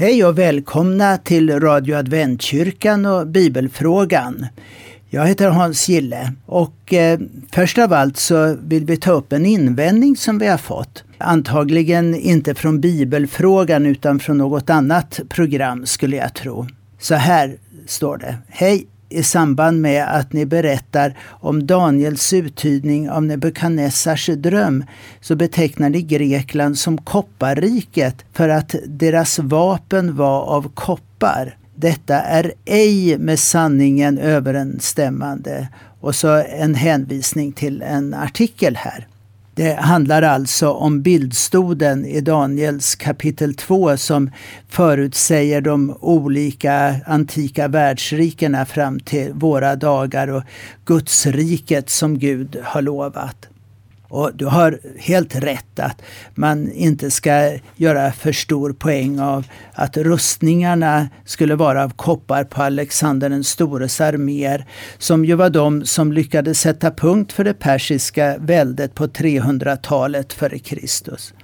Hej och välkomna till Radio Adventkyrkan och Bibelfrågan. Jag heter Hans Gille och eh, först av allt så vill vi ta upp en invändning som vi har fått. Antagligen inte från Bibelfrågan utan från något annat program skulle jag tro. Så här står det. Hej! I samband med att ni berättar om Daniels uttydning av Nebukadnessars dröm så betecknar ni Grekland som kopparriket för att deras vapen var av koppar. Detta är ej med sanningen överensstämmande. Och så en hänvisning till en artikel här. Det handlar alltså om bildstoden i Daniels kapitel 2 som förutsäger de olika antika världsrikena fram till våra dagar och Gudsriket som Gud har lovat. Och du har helt rätt att man inte ska göra för stor poäng av att rustningarna skulle vara av koppar på Alexander den stores arméer, som ju var de som lyckades sätta punkt för det persiska väldet på 300-talet före Kristus.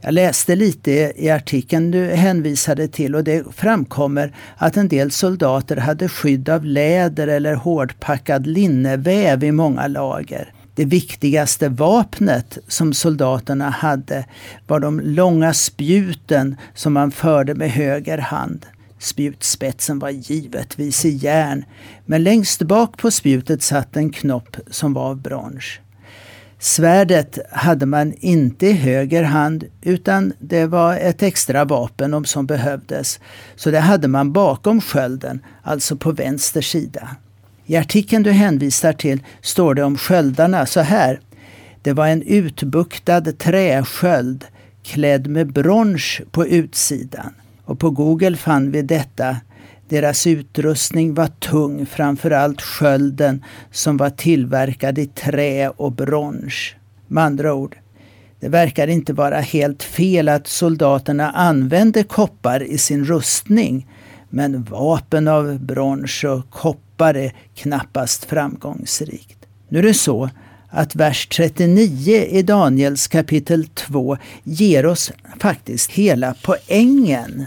Jag läste lite i artikeln du hänvisade till och det framkommer att en del soldater hade skydd av läder eller hårdpackad linneväv i många lager. Det viktigaste vapnet som soldaterna hade var de långa spjuten som man förde med höger hand. Spjutspetsen var givetvis i järn, men längst bak på spjutet satt en knopp som var av brons. Svärdet hade man inte i höger hand utan det var ett extra vapen om som behövdes. Så det hade man bakom skölden, alltså på vänster sida. I artikeln du hänvisar till står det om sköldarna så här. Det var en utbuktad träsköld klädd med brons på utsidan. Och på Google fann vi detta. Deras utrustning var tung, framförallt skölden som var tillverkad i trä och brons. Med andra ord, det verkar inte vara helt fel att soldaterna använde koppar i sin rustning, men vapen av brons och koppar är knappast framgångsrikt. Nu är det så att vers 39 i Daniels kapitel 2 ger oss faktiskt hela poängen.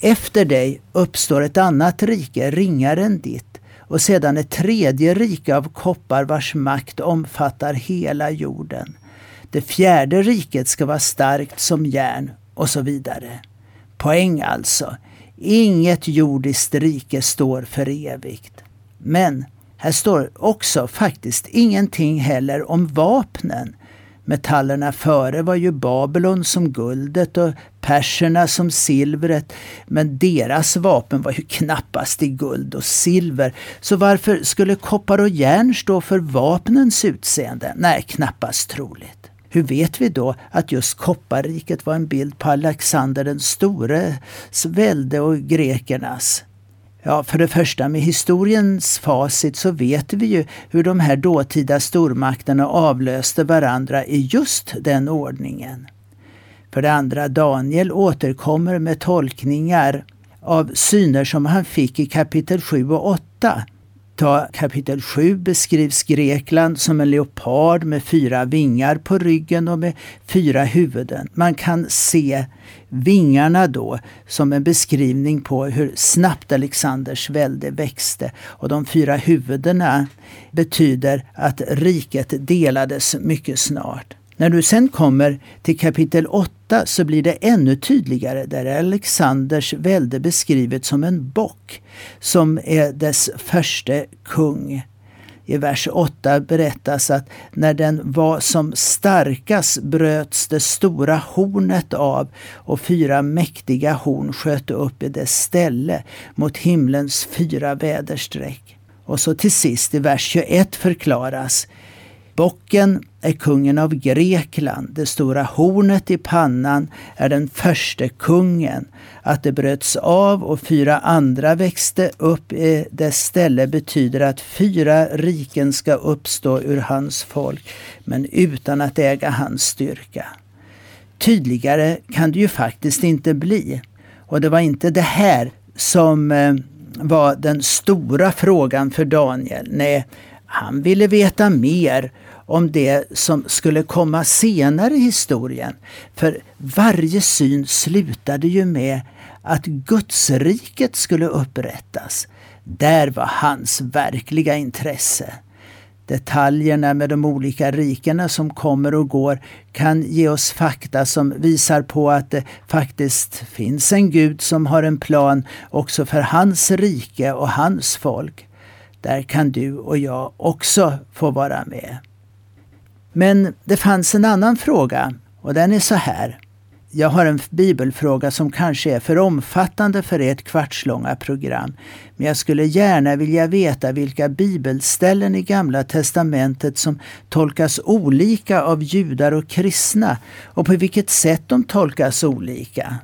Efter dig uppstår ett annat rike, ringare än ditt, och sedan ett tredje rike av koppar vars makt omfattar hela jorden. Det fjärde riket ska vara starkt som järn och så vidare. Poäng alltså. Inget jordiskt rike står för evigt. Men här står också faktiskt ingenting heller om vapnen. Metallerna före var ju Babylon som guldet och perserna som silvret. Men deras vapen var ju knappast i guld och silver. Så varför skulle koppar och järn stå för vapnens utseende? Nej, knappast troligt. Hur vet vi då att just kopparriket var en bild på Alexander den stores välde och grekernas? Ja, för det första med historiens facit så vet vi ju hur de här dåtida stormakterna avlöste varandra i just den ordningen. För det andra, Daniel återkommer med tolkningar av syner som han fick i kapitel 7 och 8 Ta kapitel 7 beskrivs Grekland som en leopard med fyra vingar på ryggen och med fyra huvuden. Man kan se vingarna då som en beskrivning på hur snabbt Alexanders välde växte. Och de fyra huvudena betyder att riket delades mycket snart. När du sen kommer till kapitel 8 så blir det ännu tydligare. Där är Alexanders välde beskrivet som en bock som är dess första kung. I vers 8 berättas att när den var som starkast bröts det stora hornet av och fyra mäktiga horn sköt upp i dess ställe mot himlens fyra väderstreck. Och så till sist i vers 21 förklaras Bocken är kungen av Grekland, det stora hornet i pannan är den första kungen. Att det bröts av och fyra andra växte upp i dess ställe betyder att fyra riken ska uppstå ur hans folk, men utan att äga hans styrka. Tydligare kan det ju faktiskt inte bli. Och det var inte det här som eh, var den stora frågan för Daniel. Nej, han ville veta mer om det som skulle komma senare i historien. För varje syn slutade ju med att Gudsriket skulle upprättas. Där var hans verkliga intresse. Detaljerna med de olika rikena som kommer och går kan ge oss fakta som visar på att det faktiskt finns en Gud som har en plan också för hans rike och hans folk. Där kan du och jag också få vara med. Men det fanns en annan fråga och den är så här. Jag har en bibelfråga som kanske är för omfattande för ert kvartslånga program. Men jag skulle gärna vilja veta vilka bibelställen i Gamla testamentet som tolkas olika av judar och kristna och på vilket sätt de tolkas olika.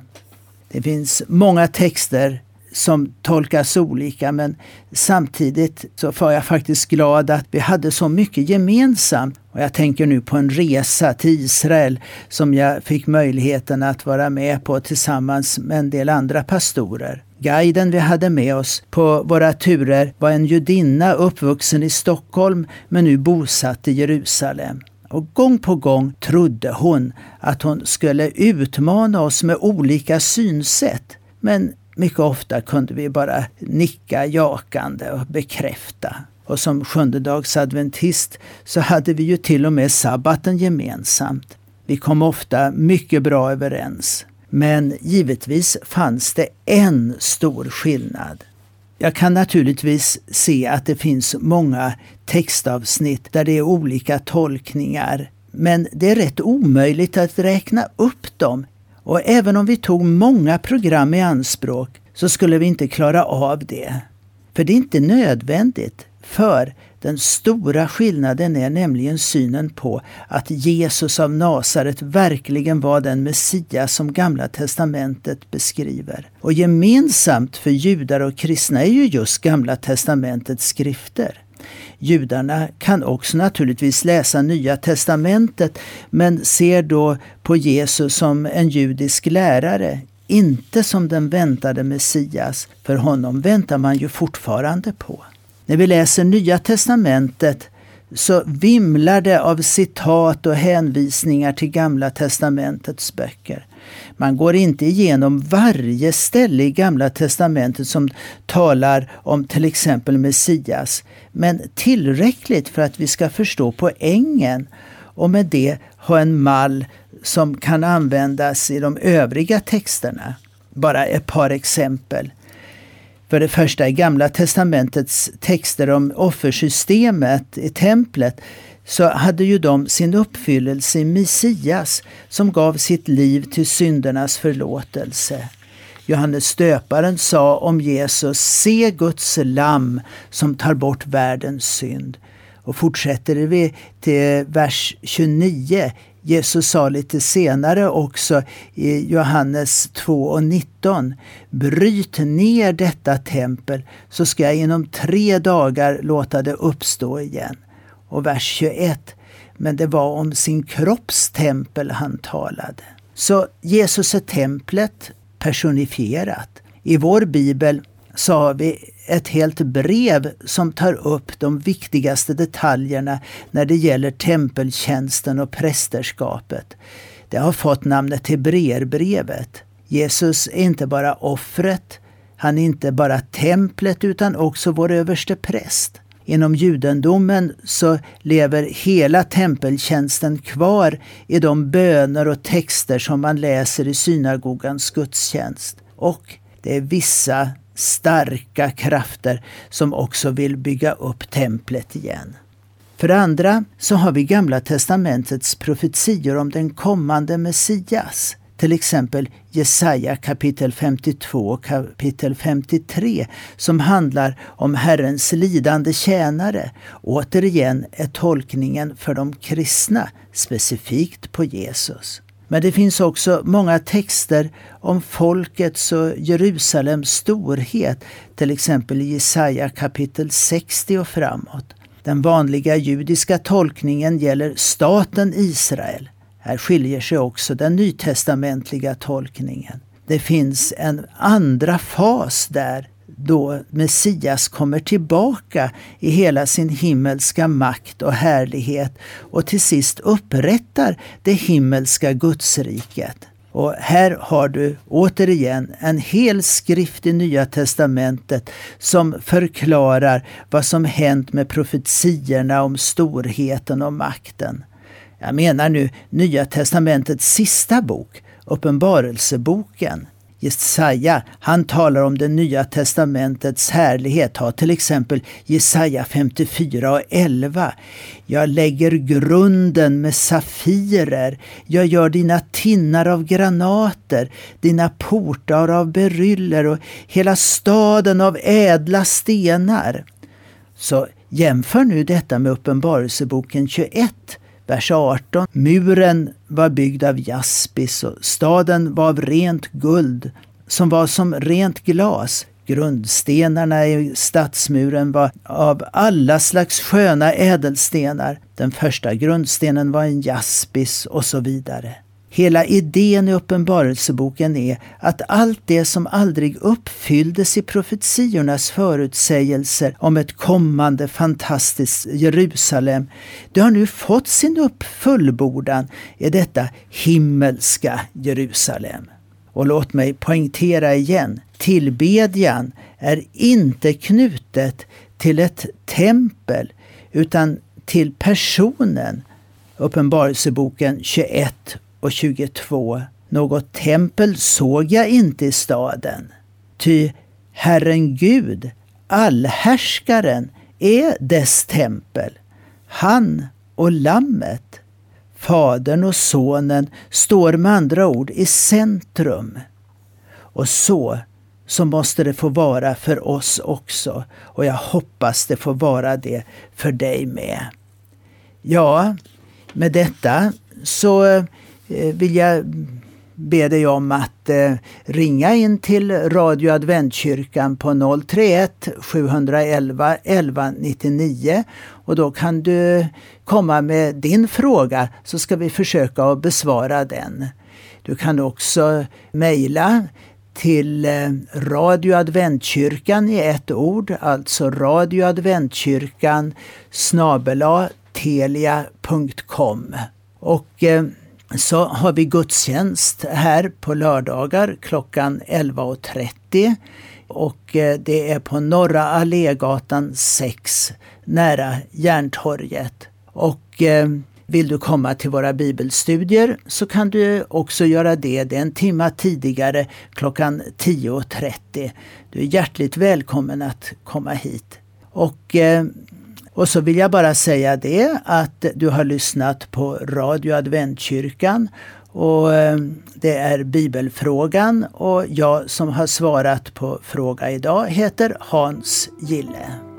Det finns många texter som tolkas olika men samtidigt så var jag faktiskt glad att vi hade så mycket gemensamt. Och jag tänker nu på en resa till Israel som jag fick möjligheten att vara med på tillsammans med en del andra pastorer. Guiden vi hade med oss på våra turer var en judinna uppvuxen i Stockholm men nu bosatt i Jerusalem. Och gång på gång trodde hon att hon skulle utmana oss med olika synsätt. Men mycket ofta kunde vi bara nicka jakande och bekräfta. Och som sjundedagsadventist så hade vi ju till och med sabbaten gemensamt. Vi kom ofta mycket bra överens. Men givetvis fanns det en stor skillnad. Jag kan naturligtvis se att det finns många textavsnitt där det är olika tolkningar. Men det är rätt omöjligt att räkna upp dem och även om vi tog många program i anspråk så skulle vi inte klara av det. För det är inte nödvändigt. För den stora skillnaden är nämligen synen på att Jesus av Nasaret verkligen var den Messias som Gamla testamentet beskriver. Och gemensamt för judar och kristna är ju just Gamla testamentets skrifter. Judarna kan också naturligtvis läsa Nya testamentet men ser då på Jesus som en judisk lärare, inte som den väntade Messias. För honom väntar man ju fortfarande på. När vi läser Nya testamentet så vimlar det av citat och hänvisningar till Gamla testamentets böcker. Man går inte igenom varje ställe i Gamla testamentet som talar om till exempel Messias, men tillräckligt för att vi ska förstå poängen och med det ha en mall som kan användas i de övriga texterna. Bara ett par exempel. För det första i Gamla testamentets texter om offersystemet i templet så hade ju de sin uppfyllelse i Messias som gav sitt liv till syndernas förlåtelse. Johannes döparen sa om Jesus, se Guds lamm som tar bort världens synd. Och fortsätter vi till vers 29 Jesus sa lite senare också i Johannes 2 och 19. Bryt ner detta tempel så ska jag inom tre dagar låta det uppstå igen. Och vers 21. Men det var om sin kropps tempel han talade. Så Jesus är templet personifierat. I vår bibel så har vi ett helt brev som tar upp de viktigaste detaljerna när det gäller tempeltjänsten och prästerskapet. Det har fått namnet Hebreerbrevet. Jesus är inte bara offret, han är inte bara templet utan också vår överste präst. Inom judendomen så lever hela tempeltjänsten kvar i de böner och texter som man läser i synagogans gudstjänst. Och det är vissa starka krafter som också vill bygga upp templet igen. För det andra så har vi Gamla testamentets profetior om den kommande Messias. Till exempel Jesaja kapitel 52 och kapitel 53 som handlar om Herrens lidande tjänare. Återigen är tolkningen för de kristna specifikt på Jesus. Men det finns också många texter om folkets och Jerusalems storhet, till exempel i Jesaja kapitel 60 och framåt. Den vanliga judiska tolkningen gäller staten Israel. Här skiljer sig också den nytestamentliga tolkningen. Det finns en andra fas där, då Messias kommer tillbaka i hela sin himmelska makt och härlighet och till sist upprättar det himmelska Gudsriket. Och här har du återigen en hel skrift i Nya testamentet som förklarar vad som hänt med profetiorna om storheten och makten. Jag menar nu Nya testamentets sista bok, Uppenbarelseboken. Jesaja, han talar om det nya testamentets härlighet. Ta till exempel Jesaja 54 och 11. Jag lägger grunden med safirer. Jag gör dina tinnar av granater, dina portar av beryller och hela staden av ädla stenar. Så jämför nu detta med Uppenbarelseboken 21 Vers 18. Muren var byggd av jaspis och staden var av rent guld som var som rent glas. Grundstenarna i stadsmuren var av alla slags sköna ädelstenar. Den första grundstenen var en jaspis och så vidare. Hela idén i Uppenbarelseboken är att allt det som aldrig uppfylldes i profetiornas förutsägelser om ett kommande fantastiskt Jerusalem, det har nu fått sin uppfullbordan i detta himmelska Jerusalem. Och låt mig poängtera igen, tillbedjan är inte knutet till ett tempel utan till personen. Uppenbarelseboken 21 och 22. Något tempel såg jag inte i staden. Ty Herren Gud, allhärskaren, är dess tempel. Han och Lammet, Fadern och Sonen, står med andra ord i centrum. Och så, så måste det få vara för oss också. Och jag hoppas det får vara det för dig med. Ja, med detta så Eh, vill jag be dig om att eh, ringa in till Radio Adventkyrkan på 031 711 1199 och då kan du komma med din fråga så ska vi försöka att besvara den. Du kan också mejla till eh, Radio Adventkyrkan i ett ord, alltså Radio Adventkyrkan snabela telia.com. Och eh, så har vi gudstjänst här på lördagar klockan 11.30 och eh, det är på Norra Allégatan 6 nära Järntorget. Och eh, vill du komma till våra bibelstudier så kan du också göra det. Det är en timme tidigare klockan 10.30. Du är hjärtligt välkommen att komma hit. Och eh, och så vill jag bara säga det att du har lyssnat på Radio Adventkyrkan och eh, det är bibelfrågan och jag som har svarat på fråga idag heter Hans Gille.